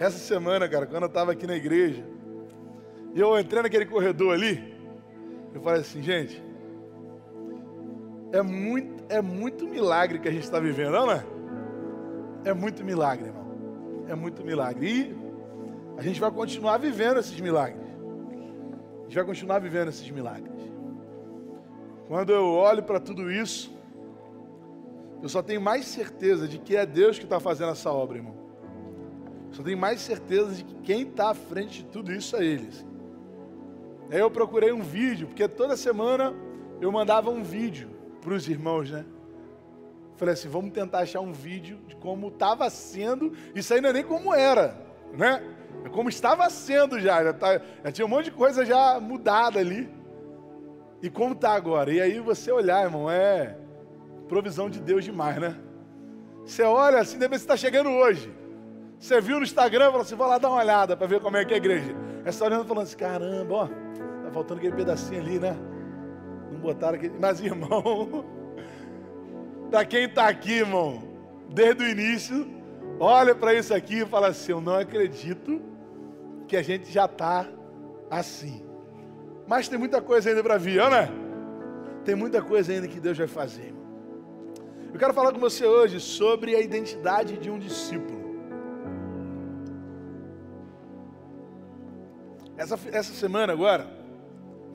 Essa semana, cara, quando eu estava aqui na igreja, e eu entrei naquele corredor ali, eu falei assim, gente, é muito, é muito milagre que a gente está vivendo, não é? É muito milagre, irmão. É muito milagre. E a gente vai continuar vivendo esses milagres. A gente vai continuar vivendo esses milagres. Quando eu olho para tudo isso, eu só tenho mais certeza de que é Deus que está fazendo essa obra, irmão. Só tenho mais certeza de que quem está à frente de tudo isso é Ele. Assim. Aí eu procurei um vídeo, porque toda semana eu mandava um vídeo para os irmãos, né? Falei assim, vamos tentar achar um vídeo de como estava sendo. Isso não é nem como era, né? É como estava sendo já. Já, tá, já tinha um monte de coisa já mudada ali. E como está agora? E aí você olhar, irmão, é provisão de Deus demais, né? Você olha assim, deve ser está chegando hoje. Você viu no Instagram, falou assim, vou lá dar uma olhada para ver como é que é a igreja. Aí você olhando falando assim, caramba, ó, tá faltando aquele pedacinho ali, né? Não botaram aquele. Mas, irmão, para quem está aqui, irmão, desde o início, olha para isso aqui e fala assim, eu não acredito que a gente já está assim. Mas tem muita coisa ainda para vir, não é? Tem muita coisa ainda que Deus vai fazer. Eu quero falar com você hoje sobre a identidade de um discípulo. Essa, essa semana agora,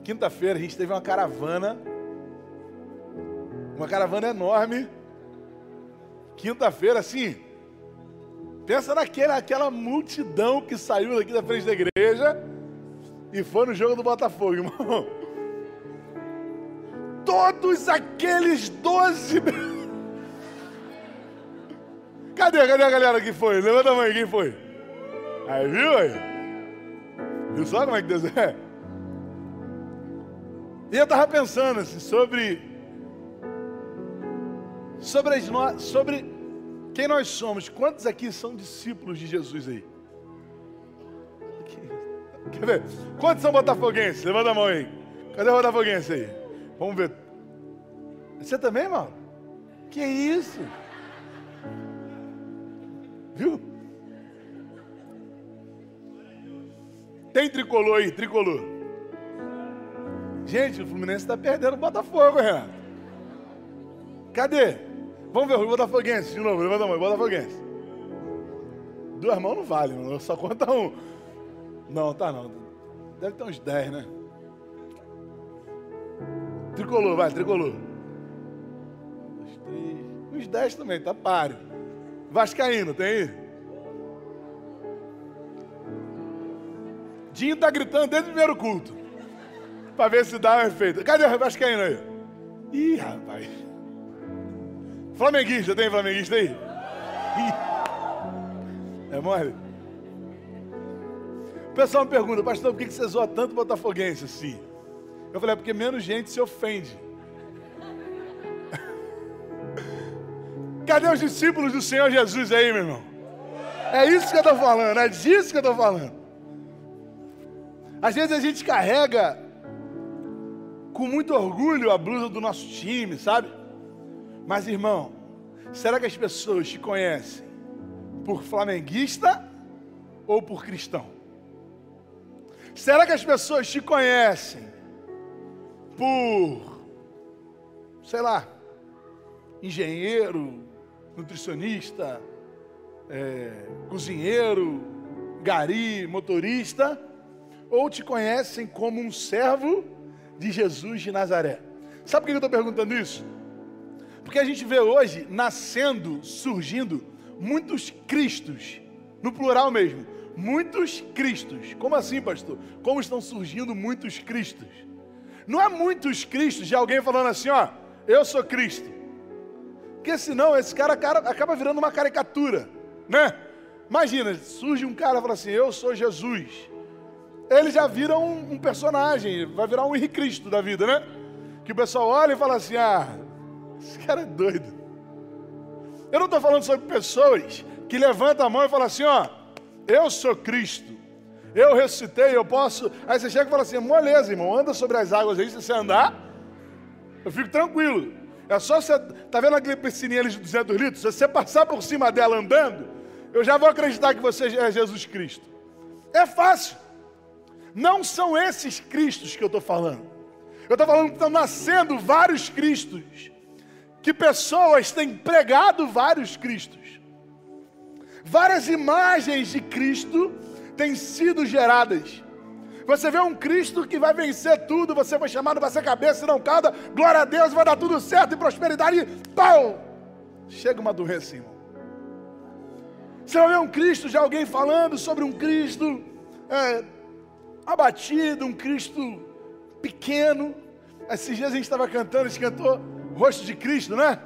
quinta-feira, a gente teve uma caravana, uma caravana enorme. Quinta-feira, assim, pensa naquela aquela multidão que saiu daqui da frente da igreja e foi no jogo do Botafogo, irmão. Todos aqueles doze Cadê? Cadê a galera que foi? Levanta a mão quem foi? Aí, viu aí? Viu só como é que Deus é? E eu estava pensando assim, sobre. Sobre, as, sobre quem nós somos. Quantos aqui são discípulos de Jesus aí? Quer ver? Quantos são botafoguenses? Levanta a mão aí. Cadê o botafoguense aí? Vamos ver. Você também, mano? Que isso? Viu? Tem tricolor aí, tricolor. Gente, o Fluminense está perdendo o Botafogo, Renato. Cadê? Vamos ver o Botafoguense de novo, levanta a mão, Botafoguense. Duas mãos não vale, mano. Só conta um. Não, tá não. Deve ter uns 10, né? Tricolor, vai, tricolor. Um, dois, três. Uns 10 também, tá páreo. Vascaíno, tem aí? Dinho tá gritando desde o primeiro culto. Para ver se dá um efeito. Cadê o Vascaíno aí? Ih, rapaz. Flamenguista, tem flamenguista aí? É mole? O pessoal me pergunta, pastor, por que você zoa tanto botafoguense assim? Eu falei, é porque menos gente se ofende. Cadê os discípulos do Senhor Jesus aí, meu irmão? É isso que eu estou falando, é disso que eu estou falando. Às vezes a gente carrega com muito orgulho a blusa do nosso time, sabe? Mas, irmão, será que as pessoas te conhecem por flamenguista ou por cristão? Será que as pessoas te conhecem por, sei lá, engenheiro, nutricionista, é, cozinheiro, gari, motorista, ou te conhecem como um servo de Jesus de Nazaré? Sabe por que eu estou perguntando isso? Porque a gente vê hoje nascendo, surgindo muitos Cristos, no plural mesmo, muitos Cristos. Como assim, pastor? Como estão surgindo muitos Cristos? Não é muitos Cristos de alguém falando assim, ó, eu sou Cristo. Porque senão esse cara, cara acaba virando uma caricatura, né? Imagina, surge um cara e fala assim: Eu sou Jesus. Ele já vira um, um personagem, vai virar um Henrique Cristo da vida, né? Que o pessoal olha e fala assim: Ah, esse cara é doido. Eu não estou falando sobre pessoas que levantam a mão e falam assim: Ó, eu sou Cristo. Eu ressuscitei, eu posso. Aí você chega e fala assim: moleza, irmão, anda sobre as águas aí, se você andar, eu fico tranquilo. É só você. Tá vendo aquele piscininha ali de 200 litros? Se você passar por cima dela andando, eu já vou acreditar que você é Jesus Cristo. É fácil. Não são esses Cristos que eu estou falando. Eu estou falando que estão nascendo vários Cristos. Que pessoas têm pregado vários Cristos. Várias imagens de Cristo têm sido geradas. Você vê um Cristo que vai vencer tudo, você foi chamado para ser cabeça e não cauda, glória a Deus, vai dar tudo certo e prosperidade, e pau! Chega uma doença, irmão. Você vai ver um Cristo, já alguém falando sobre um Cristo é, abatido, um Cristo pequeno. Esses dias a gente estava cantando, a gente cantou Rosto de Cristo, né?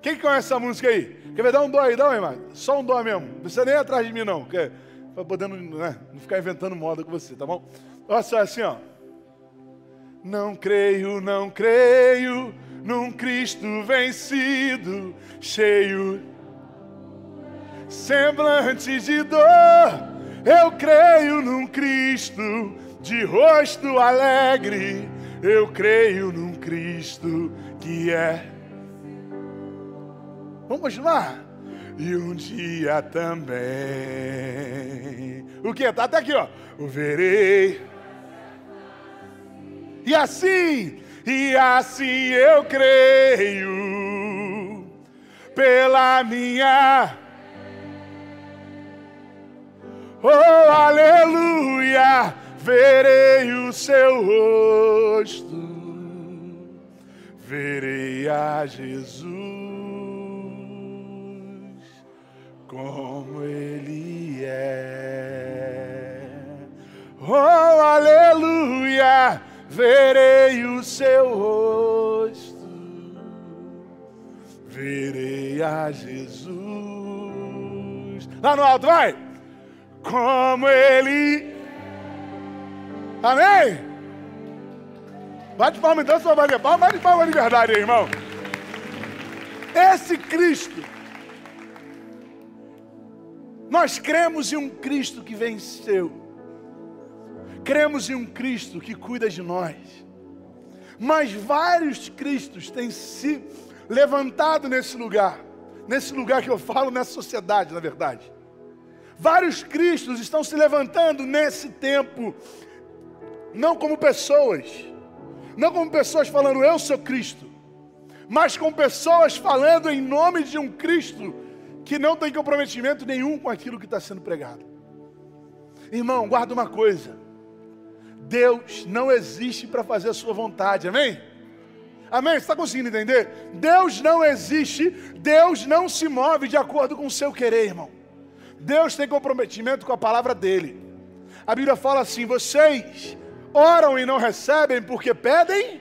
Quem conhece essa música aí? Quer ver? Dá um dó aí, dá, irmão. Só um dó mesmo. Não precisa nem ir atrás de mim, não. Para poder né, não ficar inventando moda com você, tá bom? Olha só assim, ó. Não creio, não creio num Cristo vencido, cheio, semblante de dor. Eu creio num Cristo de rosto alegre. Eu creio num Cristo que é. Vamos continuar? E um dia também. O que? Tá até aqui, ó. O verei e assim, e assim eu creio, pela minha. Oh, aleluia, verei o seu rosto, verei a Jesus como Ele é. Oh, aleluia verei o seu rosto, verei a Jesus. Lá no alto, vai! Como Ele. Amém? Bate palma então, só vai palma, bate palma de verdade aí, irmão. Esse Cristo, nós cremos em um Cristo que venceu cremos em um Cristo que cuida de nós. Mas vários Cristos têm se levantado nesse lugar, nesse lugar que eu falo, nessa sociedade, na verdade. Vários Cristos estão se levantando nesse tempo, não como pessoas, não como pessoas falando eu sou Cristo, mas com pessoas falando em nome de um Cristo que não tem comprometimento nenhum com aquilo que está sendo pregado. Irmão, guarda uma coisa. Deus não existe para fazer a sua vontade, amém? Amém? Você está conseguindo entender? Deus não existe, Deus não se move de acordo com o seu querer, irmão. Deus tem comprometimento com a palavra dele. A Bíblia fala assim: vocês oram e não recebem porque pedem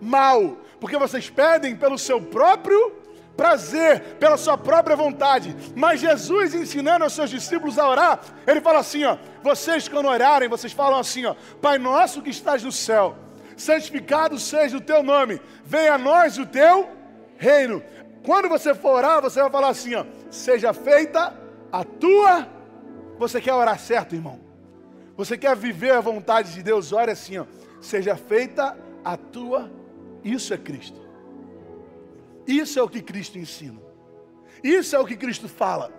mal, porque vocês pedem pelo seu próprio prazer, pela sua própria vontade. Mas Jesus ensinando aos seus discípulos a orar, ele fala assim, ó: "Vocês quando orarem, vocês falam assim, ó: Pai nosso que estás no céu, santificado seja o teu nome. Venha a nós o teu reino." Quando você for orar, você vai falar assim, ó: "Seja feita a tua Você quer orar certo, irmão? Você quer viver a vontade de Deus? Ore assim, ó: "Seja feita a tua Isso é Cristo. Isso é o que Cristo ensina. Isso é o que Cristo fala.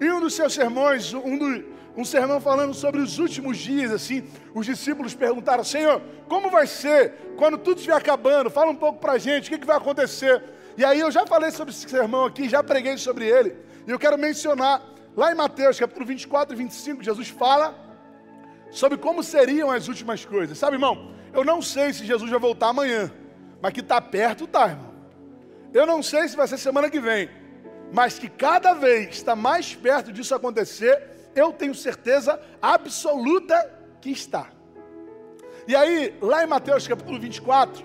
Em um dos seus sermões, um, do, um sermão falando sobre os últimos dias, assim, os discípulos perguntaram: Senhor, como vai ser quando tudo estiver acabando? Fala um pouco para a gente, o que, que vai acontecer? E aí eu já falei sobre esse sermão aqui, já preguei sobre ele, e eu quero mencionar, lá em Mateus capítulo 24 e 25, Jesus fala sobre como seriam as últimas coisas. Sabe, irmão, eu não sei se Jesus vai voltar amanhã, mas que está perto, está, irmão. Eu não sei se vai ser semana que vem, mas que cada vez está mais perto disso acontecer, eu tenho certeza absoluta que está. E aí, lá em Mateus capítulo 24,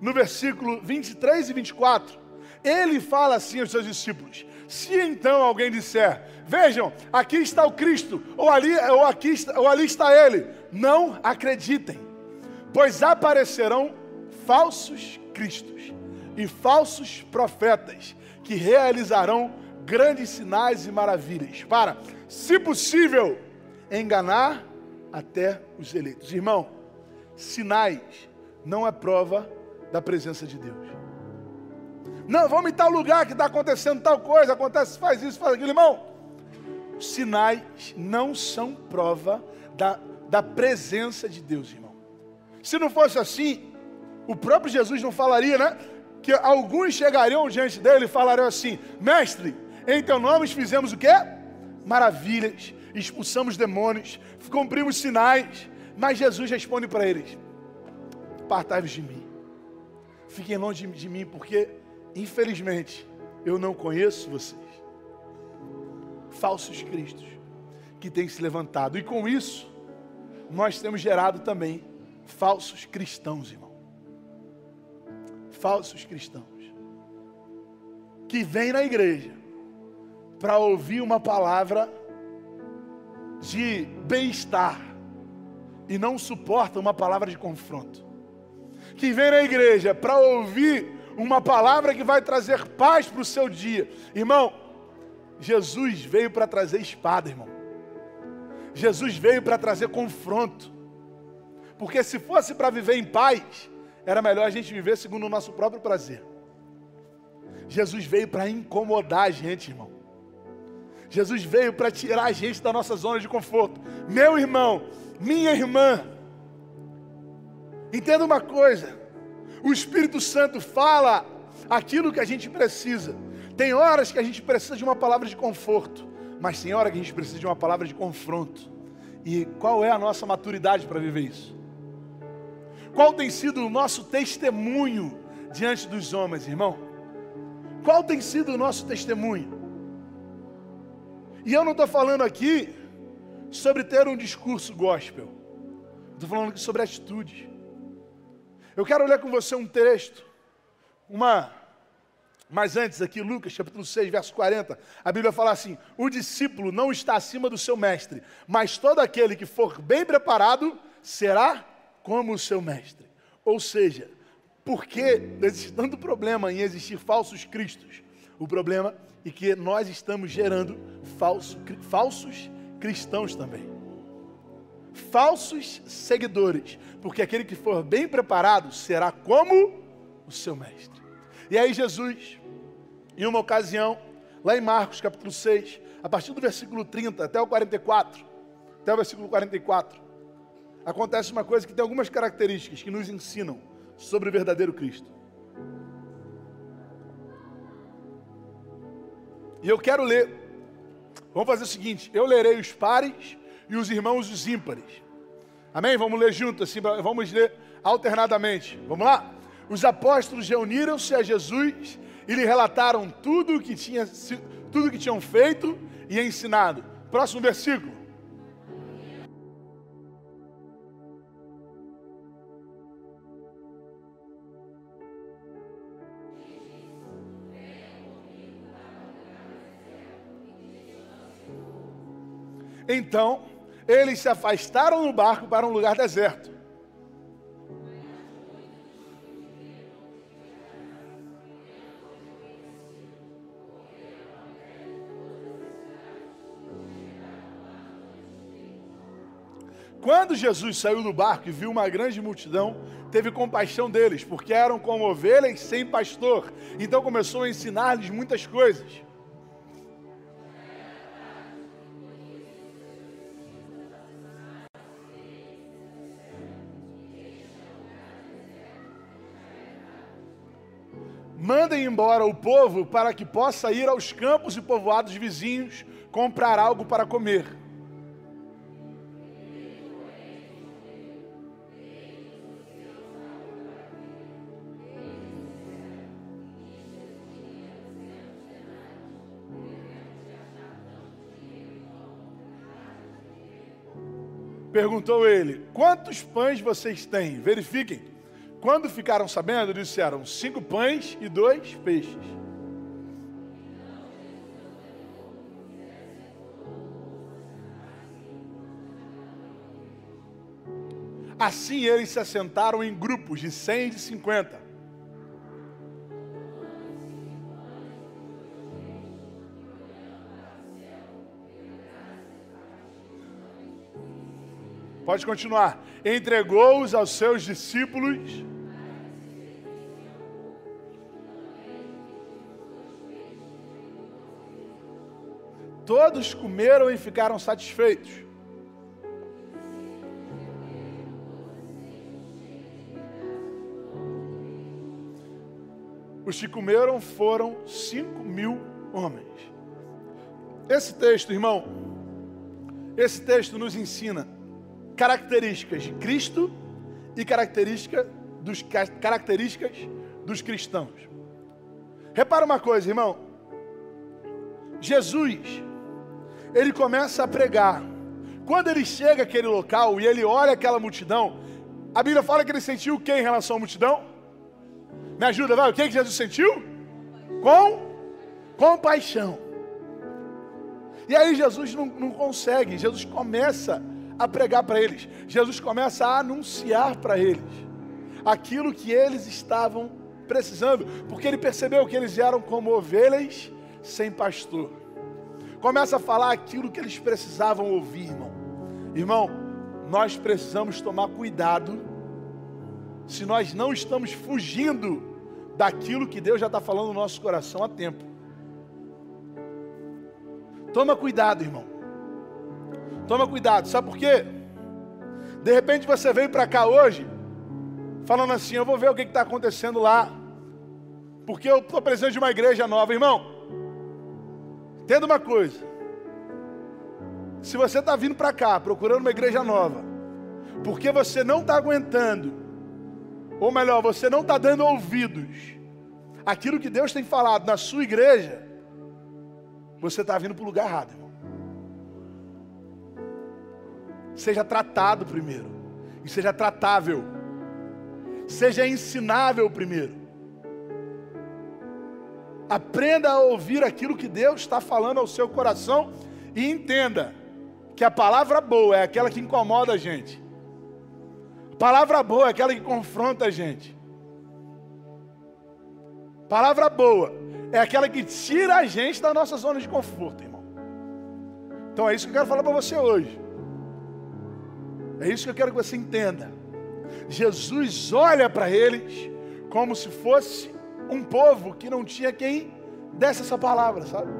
no versículo 23 e 24, ele fala assim aos seus discípulos: Se então alguém disser, vejam, aqui está o Cristo, ou ali, ou aqui, ou ali está ele, não acreditem, pois aparecerão falsos cristos e falsos profetas que realizarão grandes sinais e maravilhas para, se possível, enganar até os eleitos. Irmão, sinais não é prova da presença de Deus. Não, vamos em tal lugar que está acontecendo tal coisa, acontece, faz isso, faz aquilo, irmão. sinais não são prova da, da presença de Deus, irmão. Se não fosse assim, o próprio Jesus não falaria, né? Que alguns chegariam diante dele e falariam assim: Mestre, em teu nome fizemos o quê? Maravilhas, expulsamos demônios, cumprimos sinais. Mas Jesus responde para eles: Partai-vos de mim, fiquem longe de mim, porque, infelizmente, eu não conheço vocês. Falsos cristos que têm se levantado, e com isso, nós temos gerado também falsos cristãos, irmão. Falsos cristãos que vêm na igreja para ouvir uma palavra de bem-estar e não suportam uma palavra de confronto. Que vem na igreja para ouvir uma palavra que vai trazer paz para o seu dia. Irmão, Jesus veio para trazer espada, irmão. Jesus veio para trazer confronto. Porque se fosse para viver em paz, era melhor a gente viver segundo o nosso próprio prazer. Jesus veio para incomodar a gente, irmão. Jesus veio para tirar a gente da nossa zona de conforto. Meu irmão, minha irmã, entenda uma coisa: o Espírito Santo fala aquilo que a gente precisa. Tem horas que a gente precisa de uma palavra de conforto, mas tem hora que a gente precisa de uma palavra de confronto. E qual é a nossa maturidade para viver isso? Qual tem sido o nosso testemunho diante dos homens, irmão? Qual tem sido o nosso testemunho? E eu não estou falando aqui sobre ter um discurso gospel. Estou falando aqui sobre atitude. Eu quero ler com você um texto, uma mas antes aqui, Lucas capítulo 6, verso 40, a Bíblia fala assim: o discípulo não está acima do seu mestre, mas todo aquele que for bem preparado será como o seu mestre. Ou seja, porque existe tanto problema em existir falsos cristos? O problema é que nós estamos gerando falso, falsos cristãos também. Falsos seguidores, porque aquele que for bem preparado será como o seu mestre. E aí Jesus, em uma ocasião, lá em Marcos capítulo 6, a partir do versículo 30 até o 44, até o versículo 44, acontece uma coisa que tem algumas características que nos ensinam sobre o verdadeiro Cristo. E eu quero ler. Vamos fazer o seguinte: eu lerei os pares e os irmãos os ímpares. Amém? Vamos ler juntos, assim, vamos ler alternadamente. Vamos lá? Os apóstolos reuniram-se a Jesus e lhe relataram tudo o que, tinha, tudo que tinham feito e ensinado. Próximo versículo. Então, eles se afastaram no barco para um lugar deserto. Quando Jesus saiu do barco e viu uma grande multidão, teve compaixão deles, porque eram como ovelhas sem pastor. Então começou a ensinar-lhes muitas coisas. Embora o povo para que possa ir aos campos e povoados vizinhos comprar algo para comer. Perguntou ele: Quantos pães vocês têm? Verifiquem. Quando ficaram sabendo, disseram: cinco pães e dois peixes. Assim eles se assentaram em grupos de cem e de cinquenta. Pode continuar. Entregou-os aos seus discípulos Todos comeram e ficaram satisfeitos. Os que comeram foram cinco mil homens. Esse texto, irmão, esse texto nos ensina características de Cristo e característica dos, características dos cristãos. Repara uma coisa, irmão. Jesus, ele começa a pregar. Quando ele chega àquele local e ele olha aquela multidão, a Bíblia fala que ele sentiu o que em relação à multidão? Me ajuda, vai. O que, Jesus sentiu? Com compaixão. E aí Jesus não, não consegue, Jesus começa a pregar para eles, Jesus começa a anunciar para eles aquilo que eles estavam precisando, porque ele percebeu que eles eram como ovelhas sem pastor. Começa a falar aquilo que eles precisavam ouvir, irmão. Irmão, nós precisamos tomar cuidado se nós não estamos fugindo daquilo que Deus já está falando no nosso coração há tempo. Toma cuidado, irmão. Toma cuidado, sabe por quê? De repente você veio para cá hoje falando assim: eu vou ver o que está acontecendo lá, porque eu estou precisando de uma igreja nova, irmão. Entenda uma coisa: se você está vindo para cá procurando uma igreja nova, porque você não está aguentando, ou melhor, você não está dando ouvidos aquilo que Deus tem falado na sua igreja, você está vindo para o lugar errado, irmão. Seja tratado primeiro, e seja tratável seja ensinável primeiro. Aprenda a ouvir aquilo que Deus está falando ao seu coração e entenda que a palavra boa é aquela que incomoda a gente. A palavra boa é aquela que confronta a gente. A palavra boa é aquela que tira a gente da nossa zona de conforto, irmão. Então é isso que eu quero falar para você hoje. É isso que eu quero que você entenda. Jesus olha para eles como se fosse um povo que não tinha quem desse essa palavra, sabe?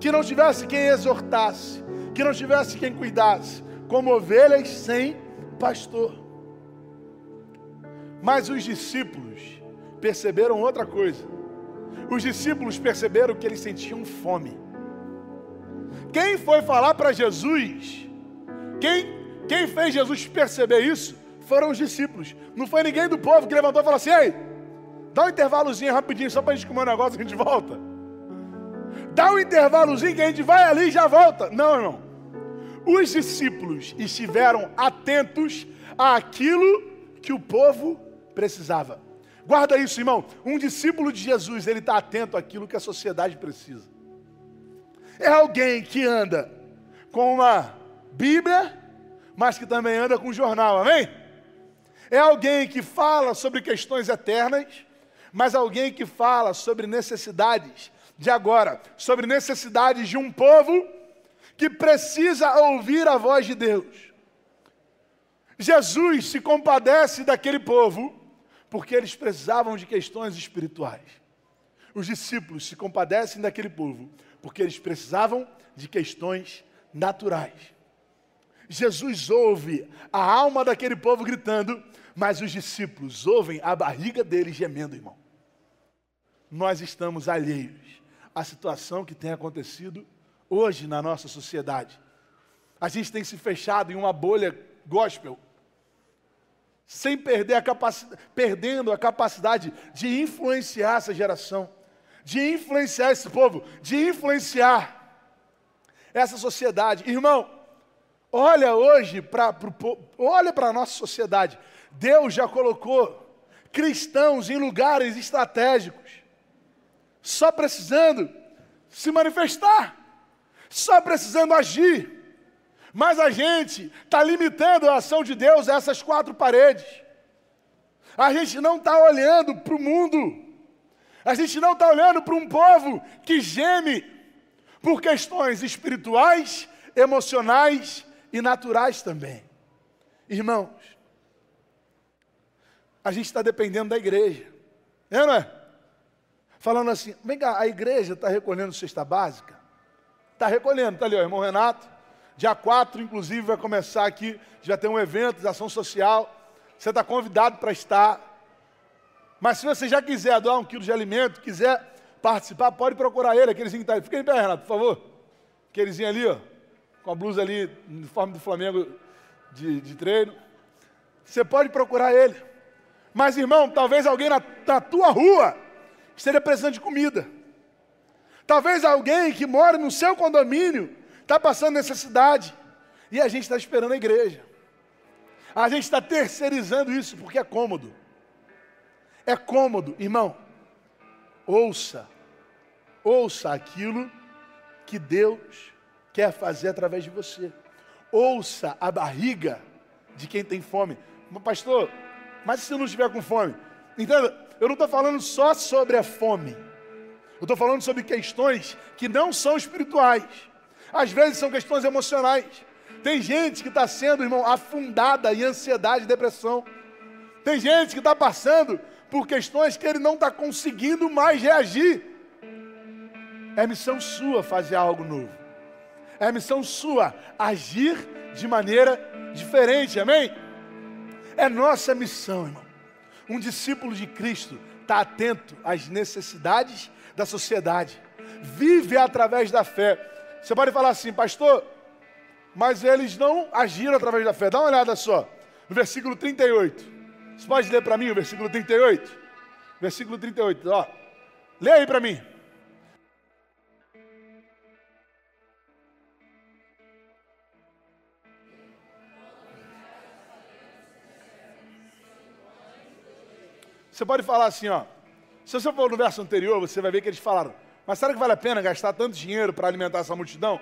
Que não tivesse quem exortasse, que não tivesse quem cuidasse, como ovelhas sem pastor. Mas os discípulos perceberam outra coisa. Os discípulos perceberam que eles sentiam fome. Quem foi falar para Jesus? Quem quem fez Jesus perceber isso foram os discípulos. Não foi ninguém do povo que levantou e falou assim: Ei, dá um intervalozinho rapidinho só para a gente comer um negócio e a gente volta. Dá um intervalozinho que a gente vai ali e já volta. Não, irmão. Os discípulos estiveram atentos àquilo que o povo precisava. Guarda isso, irmão. Um discípulo de Jesus, ele está atento àquilo que a sociedade precisa. É alguém que anda com uma Bíblia mas que também anda com jornal, amém? É alguém que fala sobre questões eternas, mas alguém que fala sobre necessidades de agora, sobre necessidades de um povo que precisa ouvir a voz de Deus. Jesus se compadece daquele povo porque eles precisavam de questões espirituais. Os discípulos se compadecem daquele povo porque eles precisavam de questões naturais. Jesus ouve a alma daquele povo gritando, mas os discípulos ouvem a barriga deles gemendo, irmão. Nós estamos alheios à situação que tem acontecido hoje na nossa sociedade. A gente tem se fechado em uma bolha gospel, sem perder a capacidade, perdendo a capacidade de influenciar essa geração, de influenciar esse povo, de influenciar essa sociedade. Irmão, Olha hoje para olha para a nossa sociedade. Deus já colocou cristãos em lugares estratégicos, só precisando se manifestar, só precisando agir. Mas a gente está limitando a ação de Deus a essas quatro paredes. A gente não está olhando para o mundo. A gente não está olhando para um povo que geme por questões espirituais, emocionais e naturais também. Irmãos, a gente está dependendo da igreja, é, não é? Falando assim, vem cá, a igreja está recolhendo cesta básica? Está recolhendo, está ali, ó, irmão Renato. Dia 4, inclusive, vai começar aqui, já tem um evento de ação social. Você está convidado para estar. Mas se você já quiser doar um quilo de alimento, quiser participar, pode procurar ele, aquelezinho que está ali. Fica em pé, Renato, por favor. Aquelezinho ali, ó, com a blusa ali, uniforme do Flamengo de, de treino. Você pode procurar ele. Mas, irmão, talvez alguém na, na tua rua esteja precisando de comida. Talvez alguém que mora no seu condomínio está passando necessidade. E a gente está esperando a igreja. A gente está terceirizando isso porque é cômodo. É cômodo, irmão. Ouça, ouça aquilo que Deus quer fazer através de você. Ouça a barriga de quem tem fome. Pastor, mas se não estiver com fome? Entenda, eu não estou falando só sobre a fome. Eu estou falando sobre questões que não são espirituais. Às vezes são questões emocionais. Tem gente que está sendo, irmão, afundada em ansiedade e depressão. Tem gente que está passando por questões que ele não está conseguindo mais reagir. É missão sua fazer algo novo. É missão sua agir de maneira diferente, amém? É nossa missão, irmão. Um discípulo de Cristo está atento às necessidades da sociedade, vive através da fé. Você pode falar assim, pastor, mas eles não agiram através da fé. Dá uma olhada só, no versículo 38. Você pode ler para mim o versículo 38? Versículo 38, ó. Lê aí para mim. Você pode falar assim, ó. Se você for no verso anterior, você vai ver que eles falaram: Mas será que vale a pena gastar tanto dinheiro para alimentar essa multidão?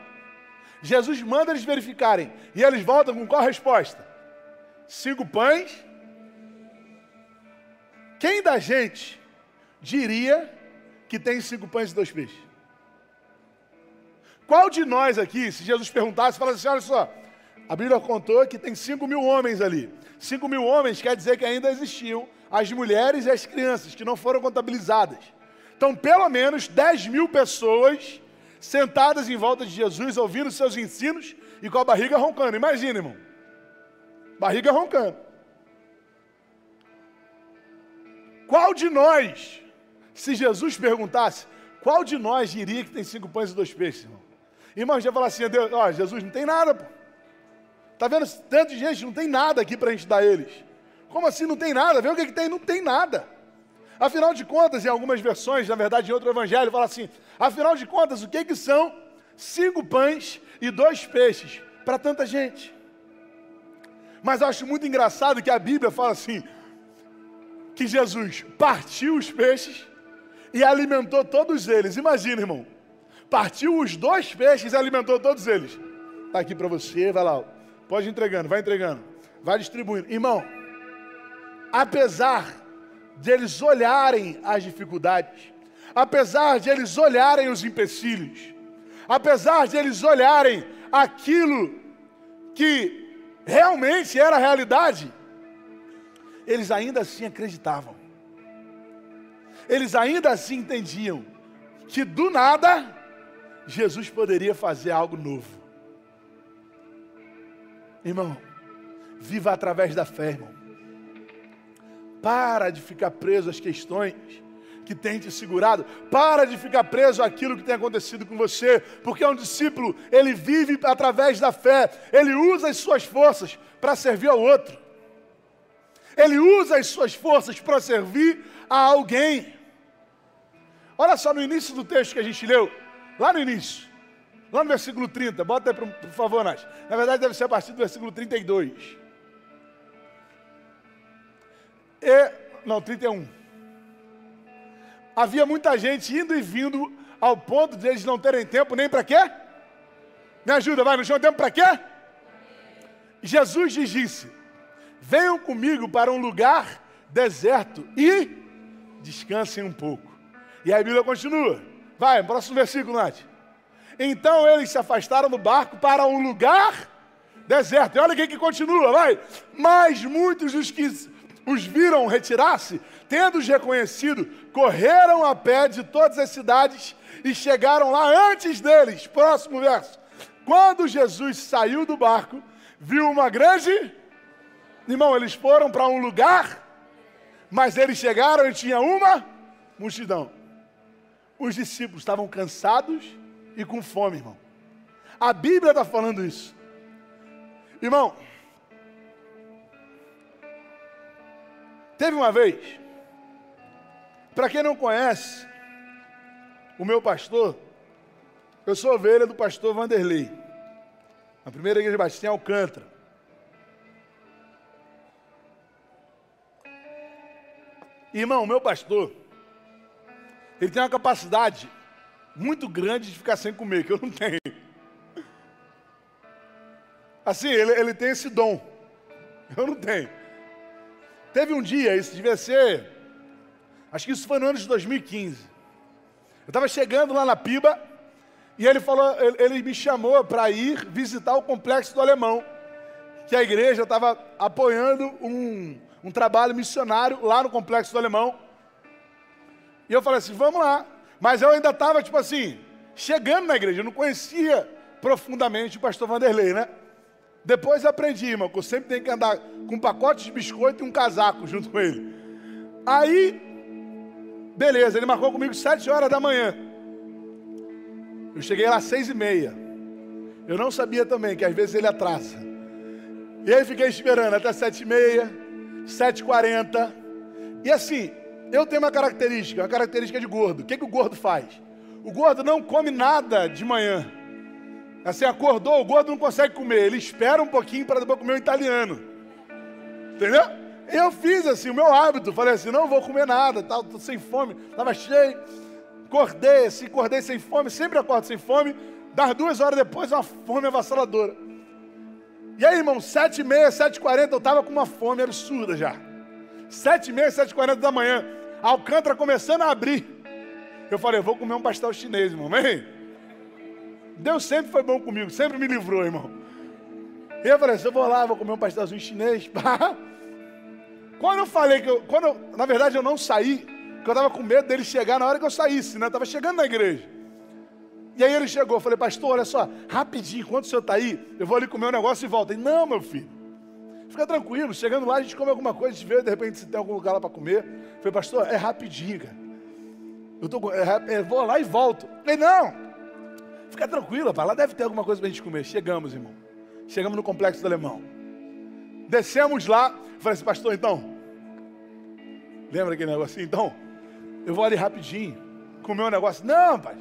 Jesus manda eles verificarem. E eles voltam com qual resposta? Cinco pães. Quem da gente diria que tem cinco pães e dois peixes? Qual de nós aqui, se Jesus perguntasse, falasse assim: olha só, a Bíblia contou que tem cinco mil homens ali. Cinco mil homens quer dizer que ainda existiam as mulheres e as crianças que não foram contabilizadas. Então, pelo menos 10 mil pessoas sentadas em volta de Jesus, ouvindo seus ensinos e com a barriga roncando. Imagina, irmão. Barriga roncando. Qual de nós, se Jesus perguntasse, qual de nós diria que tem cinco pães e dois peixes, irmão? Irmão, já falar assim, Deus, ó, Jesus não tem nada, pô. Tá vendo tanto de gente, não tem nada aqui para a gente dar a eles. Como assim não tem nada? Vê o que, que tem, não tem nada. Afinal de contas, em algumas versões, na verdade, em outro evangelho, fala assim: afinal de contas, o que, que são cinco pães e dois peixes para tanta gente? Mas eu acho muito engraçado que a Bíblia fala assim: que Jesus partiu os peixes e alimentou todos eles. Imagina, irmão. Partiu os dois peixes e alimentou todos eles. Está aqui para você, vai lá. Pode ir entregando, vai entregando. Vai distribuindo. Irmão, apesar de eles olharem as dificuldades, apesar de eles olharem os empecilhos, apesar de eles olharem aquilo que realmente era a realidade, eles ainda assim acreditavam. Eles ainda assim entendiam que do nada Jesus poderia fazer algo novo. Irmão, viva através da fé, irmão. Para de ficar preso às questões que tem te segurado. Para de ficar preso àquilo que tem acontecido com você, porque é um discípulo, ele vive através da fé, ele usa as suas forças para servir ao outro. Ele usa as suas forças para servir a alguém. Olha só no início do texto que a gente leu, lá no início, lá no versículo 30, bota aí por favor, Nath. Na verdade, deve ser a partir do versículo 32. E, não, 31. Havia muita gente indo e vindo ao ponto de eles não terem tempo nem para quê? Me ajuda, vai, não tinham tempo para quê? Jesus lhes disse: Venham comigo para um lugar deserto e descansem um pouco. E a Bíblia continua. Vai, próximo versículo, Nath. Então eles se afastaram do barco para um lugar deserto. E olha quem que continua, vai. Mas muitos dos que os viram retirar-se, tendo-os reconhecido, correram a pé de todas as cidades e chegaram lá antes deles. Próximo verso. Quando Jesus saiu do barco, viu uma grande. Irmão, eles foram para um lugar, mas eles chegaram e tinha uma multidão. Os discípulos estavam cansados e com fome, irmão. A Bíblia está falando isso. Irmão, teve uma vez, para quem não conhece, o meu pastor, eu sou ovelha do pastor Vanderlei, na primeira igreja Batista em Alcântara. Irmão, meu pastor, ele tem uma capacidade muito grande de ficar sem comer, que eu não tenho. Assim, ele, ele tem esse dom. Eu não tenho. Teve um dia, isso devia ser. Acho que isso foi no ano de 2015. Eu estava chegando lá na Piba e ele falou, ele, ele me chamou para ir visitar o complexo do Alemão, que a igreja estava apoiando um, um trabalho missionário lá no complexo do Alemão. E eu falei assim, vamos lá. Mas eu ainda estava, tipo assim, chegando na igreja, eu não conhecia profundamente o pastor Vanderlei, né? Depois aprendi, irmão, que eu sempre tenho que andar com um pacote de biscoito e um casaco junto com ele. Aí, beleza, ele marcou comigo sete horas da manhã. Eu cheguei lá às seis e meia. Eu não sabia também que às vezes ele atrasa. E aí fiquei esperando até sete e meia, sete e quarenta. E assim, eu tenho uma característica, uma característica de gordo. O que, que o gordo faz? O gordo não come nada de manhã. Assim, acordou, o gordo não consegue comer. Ele espera um pouquinho para depois comer o italiano. Entendeu? Eu fiz assim, o meu hábito. Falei assim, não vou comer nada, tal, sem fome. Estava cheio. Acordei assim, acordei sem fome. Sempre acordo sem fome. Das duas horas depois, uma fome avassaladora. E aí, irmão, sete e meia, sete e quarenta, eu estava com uma fome absurda já. Sete e meia, sete e quarenta da manhã. Alcântara começando a abrir. Eu falei, eu vou comer um pastel chinês, irmão. Vem. Deus sempre foi bom comigo, sempre me livrou, irmão. E eu falei assim, eu vou lá, vou comer um pastelzinho chinês. quando eu falei que eu, quando eu, na verdade eu não saí, porque eu estava com medo dele chegar na hora que eu saísse, né? Eu estava chegando na igreja. E aí ele chegou, eu falei, pastor, olha só, rapidinho, enquanto o senhor está aí, eu vou ali comer um negócio e volto. Ele, não, meu filho, fica tranquilo, chegando lá a gente come alguma coisa, a gente vê de repente se tem algum lugar lá para comer. Eu falei, pastor, é rapidinho, cara. Eu, tô, é, é, vou lá e volto. Ele, não, Fica tranquila, pai. Lá deve ter alguma coisa para a gente comer. Chegamos, irmão. Chegamos no complexo do alemão. Descemos lá. Falei assim, pastor, então. Lembra aquele negocinho? Então, eu vou ali rapidinho. Comer um negócio. Não, pai.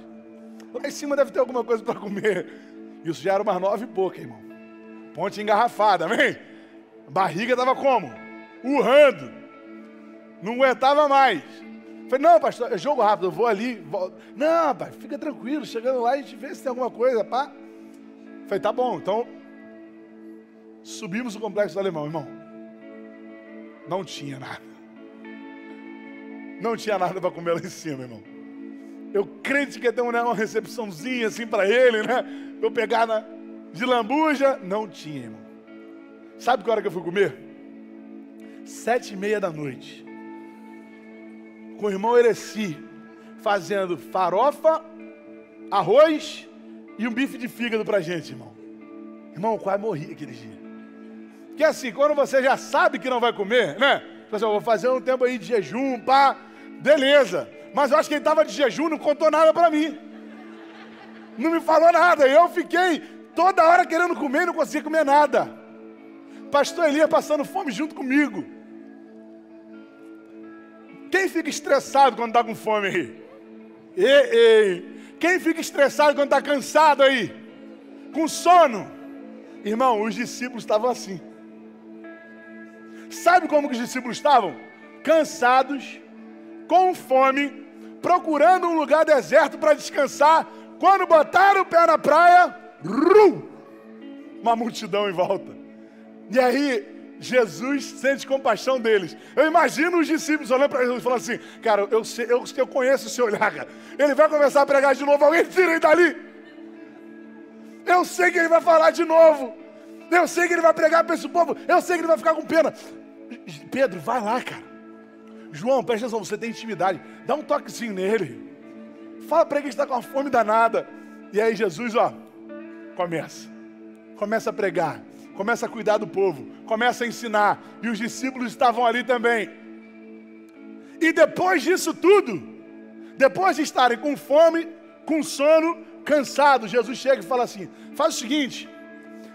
Lá em cima deve ter alguma coisa para comer. Isso já era umas nove e pouca, irmão. Ponte engarrafada, amém? Barriga estava como? Urrando. Não aguentava mais. Falei, não, pastor, é jogo rápido, eu vou ali, volto. Não, pai, fica tranquilo, chegando lá a gente vê se tem alguma coisa, pá. Falei, tá bom, então subimos o complexo do alemão, irmão. Não tinha nada. Não tinha nada para comer lá em cima, irmão. Eu crente que ia ter uma recepçãozinha assim para ele, né? Eu pegar na, de lambuja. Não tinha, irmão. Sabe que hora que eu fui comer? Sete e meia da noite com o irmão Ereci, fazendo farofa, arroz e um bife de fígado pra gente, irmão. Irmão, quase morri aquele dia. Que assim, quando você já sabe que não vai comer, né? Você vou fazer um tempo aí de jejum, pá, beleza. Mas eu acho que ele estava de jejum, não contou nada para mim. Não me falou nada. Eu fiquei toda hora querendo comer não conseguia comer nada. Pastor Elias passando fome junto comigo. Quem fica estressado quando está com fome aí? Ei, ei. Quem fica estressado quando está cansado aí? Com sono? Irmão, os discípulos estavam assim. Sabe como que os discípulos estavam? Cansados, com fome, procurando um lugar deserto para descansar. Quando botaram o pé na praia, rum, uma multidão em volta. E aí Jesus sente compaixão deles. Eu imagino os discípulos olhando para Jesus e falando assim: Cara, eu, sei, eu, eu conheço o seu olhar, cara. Ele vai começar a pregar de novo, alguém tira ele dali. Eu sei que ele vai falar de novo. Eu sei que ele vai pregar para esse povo. Eu sei que ele vai ficar com pena. Pedro, vai lá, cara. João, presta atenção, você tem intimidade. Dá um toquezinho nele. Fala para ele que está com uma fome danada. E aí Jesus, ó, começa. Começa a pregar. Começa a cuidar do povo. Começa a ensinar. E os discípulos estavam ali também. E depois disso tudo, depois de estarem com fome, com sono, cansados, Jesus chega e fala assim: faz o seguinte,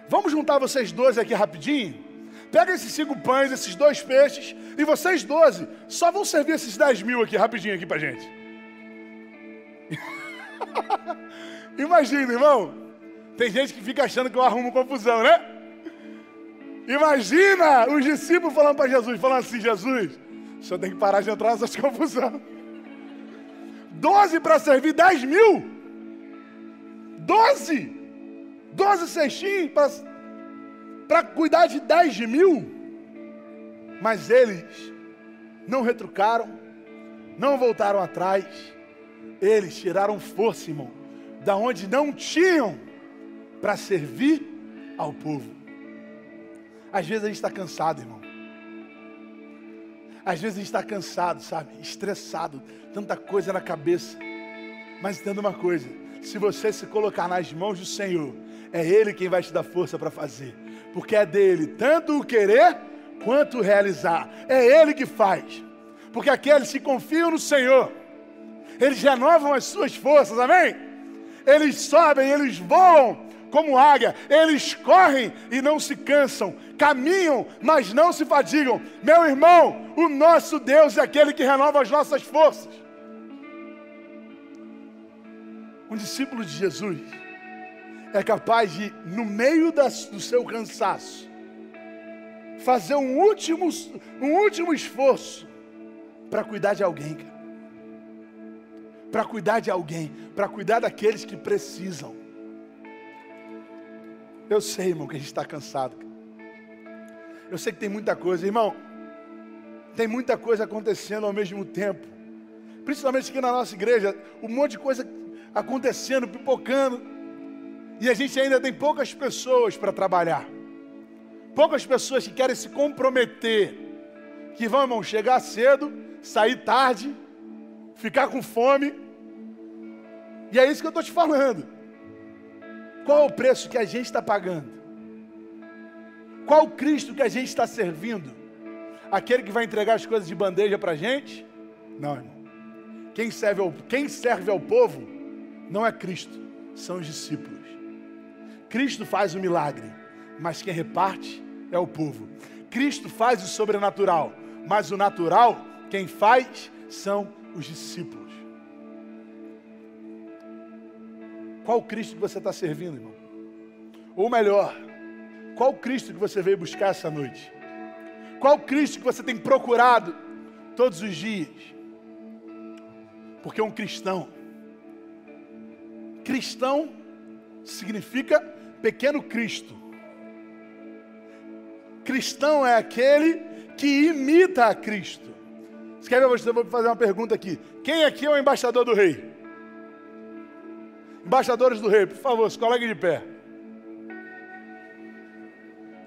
vamos juntar vocês doze aqui rapidinho. Pega esses cinco pães, esses dois peixes, e vocês doze só vão servir esses dez mil aqui rapidinho aqui pra gente. Imagina, irmão. Tem gente que fica achando que eu arrumo confusão, né? Imagina os discípulos falando para Jesus, falando assim, Jesus, o senhor tem que parar de entrar nessas confusão. Doze para servir dez mil. Doze. Doze cestinhos para cuidar de dez mil. Mas eles não retrucaram, não voltaram atrás. Eles tiraram força, irmão, da onde não tinham para servir ao povo. Às vezes a gente está cansado, irmão. Às vezes a gente está cansado, sabe? Estressado, tanta coisa na cabeça. Mas entenda uma coisa: se você se colocar nas mãos do Senhor, é Ele quem vai te dar força para fazer. Porque é dele tanto o querer quanto o realizar. É Ele que faz. Porque aqueles que confiam no Senhor, eles renovam as suas forças, amém? Eles sobem, eles voam como águia, eles correm e não se cansam, caminham, mas não se fadigam. Meu irmão, o nosso Deus é aquele que renova as nossas forças. Um discípulo de Jesus é capaz de, no meio das, do seu cansaço, fazer um último, um último esforço para cuidar de alguém, Para cuidar de alguém, para cuidar daqueles que precisam. Eu sei, irmão, que a gente está cansado. Eu sei que tem muita coisa, irmão. Tem muita coisa acontecendo ao mesmo tempo. Principalmente aqui na nossa igreja, um monte de coisa acontecendo, pipocando. E a gente ainda tem poucas pessoas para trabalhar. Poucas pessoas que querem se comprometer. Que vão, irmão, chegar cedo, sair tarde, ficar com fome. E é isso que eu estou te falando. Qual o preço que a gente está pagando? Qual o Cristo que a gente está servindo? Aquele que vai entregar as coisas de bandeja para a gente? Não, irmão. Quem serve, ao, quem serve ao povo não é Cristo, são os discípulos. Cristo faz o milagre, mas quem reparte é o povo. Cristo faz o sobrenatural, mas o natural, quem faz são os discípulos. Qual Cristo que você está servindo, irmão? Ou melhor, qual Cristo que você veio buscar essa noite? Qual Cristo que você tem procurado todos os dias? Porque um cristão, cristão significa pequeno Cristo. Cristão é aquele que imita a Cristo. Você ver? Eu vou fazer uma pergunta aqui. Quem aqui é o embaixador do rei? Embaixadores do rei, por favor, se coloquem de pé.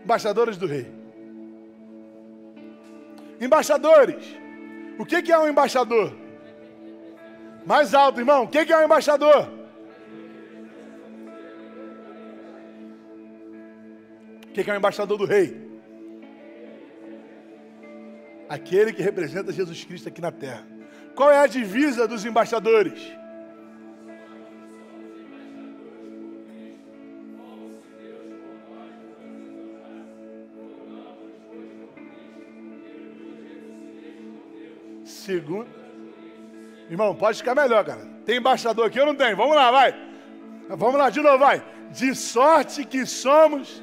Embaixadores do rei. Embaixadores. O que é um embaixador? Mais alto, irmão. O que é um embaixador? O que é um embaixador do rei? Aquele que representa Jesus Cristo aqui na terra. Qual é a divisa dos embaixadores? Segundo. Irmão, pode ficar melhor, cara. Tem embaixador aqui ou não tem? Vamos lá, vai. Vamos lá, de novo, vai. De sorte que somos.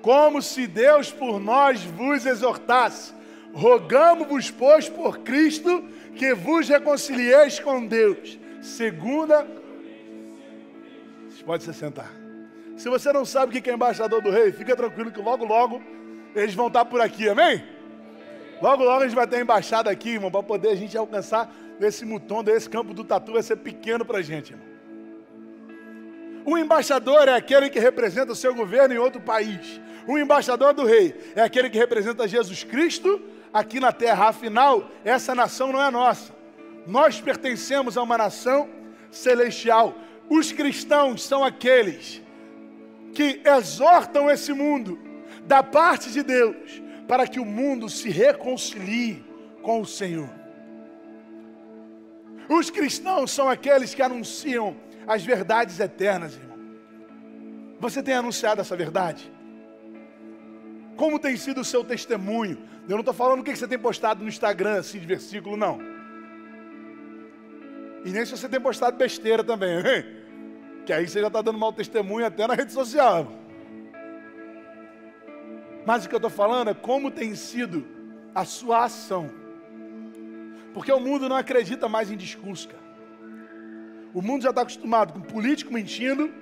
Como se Deus por nós vos exortasse. Rogamos-vos, pois, por Cristo, que vos reconcilieis com Deus. Segunda. Você pode se sentar. Se você não sabe o que é embaixador do rei, fica tranquilo que logo, logo eles vão estar por aqui, amém? Logo, logo a gente vai ter embaixada aqui, irmão, para poder a gente alcançar esse mutondo, esse campo do tatu vai ser pequeno para a gente, irmão. O embaixador é aquele que representa o seu governo em outro país. O embaixador do rei é aquele que representa Jesus Cristo aqui na terra. Afinal, essa nação não é nossa. Nós pertencemos a uma nação celestial. Os cristãos são aqueles que exortam esse mundo da parte de Deus para que o mundo se reconcilie com o Senhor. Os cristãos são aqueles que anunciam as verdades eternas, irmão. Você tem anunciado essa verdade? Como tem sido o seu testemunho? Eu não estou falando o que você tem postado no Instagram, assim, de versículo, não. E nem se você tem postado besteira também, hein? Que aí você já está dando mau testemunho até na rede social. Mas o que eu estou falando é como tem sido a sua ação. Porque o mundo não acredita mais em discurso, cara. O mundo já está acostumado com político mentindo,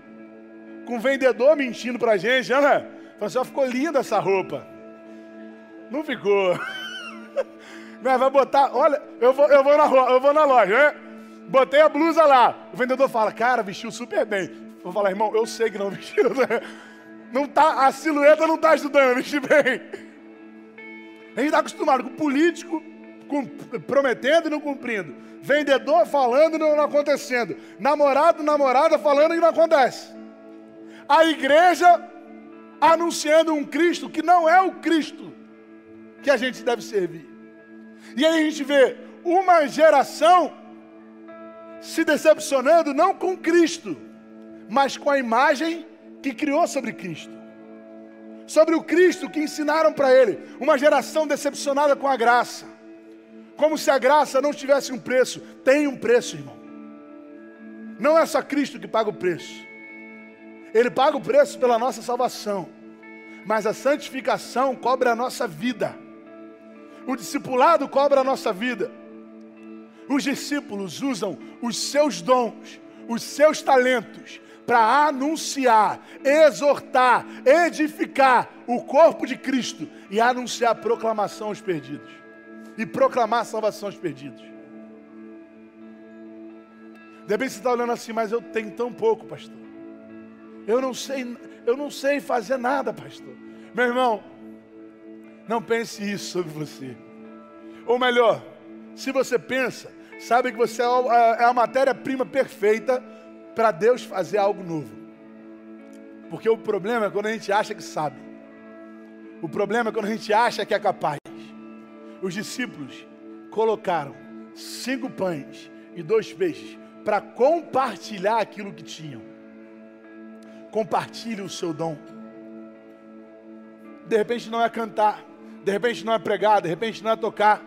com vendedor mentindo para a gente, né? Falei assim, ficou linda essa roupa. Não ficou. Mas vai botar, olha, eu vou, eu vou, na, eu vou na loja, né? Botei a blusa lá. O vendedor fala, cara, vestiu super bem. Eu vou falar, irmão, eu sei que não vestiu. Não tá, a silhueta não está ajudando, vestir bem. A gente está acostumado com político com, prometendo e não cumprindo. Vendedor falando e não acontecendo. Namorado, namorada falando e não acontece. A igreja anunciando um Cristo que não é o Cristo que a gente deve servir. E aí a gente vê uma geração se decepcionando não com Cristo, mas com a imagem que criou sobre Cristo. Sobre o Cristo que ensinaram para ele. Uma geração decepcionada com a graça. Como se a graça não tivesse um preço. Tem um preço, irmão. Não é só Cristo que paga o preço. Ele paga o preço pela nossa salvação. Mas a santificação cobra a nossa vida. O discipulado cobra a nossa vida. Os discípulos usam os seus dons, os seus talentos, para anunciar, exortar, edificar o corpo de Cristo e anunciar a proclamação aos perdidos. E proclamar a salvação aos perdidos. De repente você está olhando assim, mas eu tenho tão pouco, pastor. Eu não sei, eu não sei fazer nada, pastor. Meu irmão, não pense isso sobre você. Ou melhor, se você pensa, sabe que você é a é matéria-prima perfeita para Deus fazer algo novo. Porque o problema é quando a gente acha que sabe. O problema é quando a gente acha que é capaz. Os discípulos colocaram cinco pães e dois peixes para compartilhar aquilo que tinham. Compartilhe o seu dom. De repente não é cantar, de repente não é pregar, de repente não é tocar,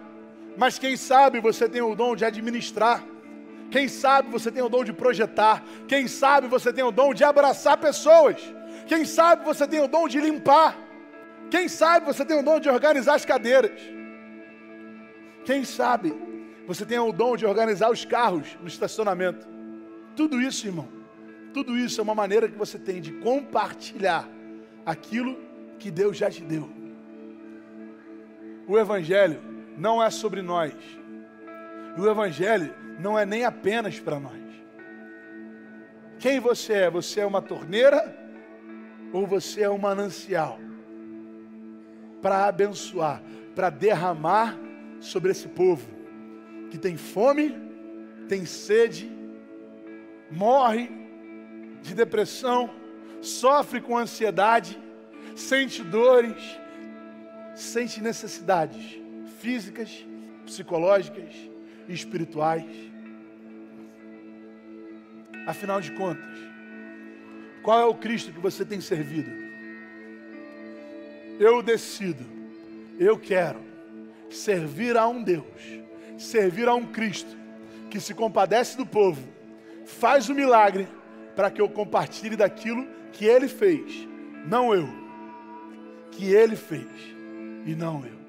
mas quem sabe você tem o dom de administrar quem sabe você tem o dom de projetar. Quem sabe você tem o dom de abraçar pessoas. Quem sabe você tem o dom de limpar. Quem sabe você tem o dom de organizar as cadeiras. Quem sabe você tem o dom de organizar os carros no estacionamento. Tudo isso, irmão, tudo isso é uma maneira que você tem de compartilhar aquilo que Deus já te deu. O Evangelho não é sobre nós. O Evangelho não é nem apenas para nós. Quem você é? Você é uma torneira ou você é um manancial? Para abençoar, para derramar sobre esse povo que tem fome, tem sede, morre de depressão, sofre com ansiedade, sente dores, sente necessidades físicas, psicológicas, espirituais. Afinal de contas, qual é o Cristo que você tem servido? Eu decido, eu quero servir a um Deus, servir a um Cristo que se compadece do povo, faz o milagre para que eu compartilhe daquilo que ele fez, não eu, que ele fez e não eu.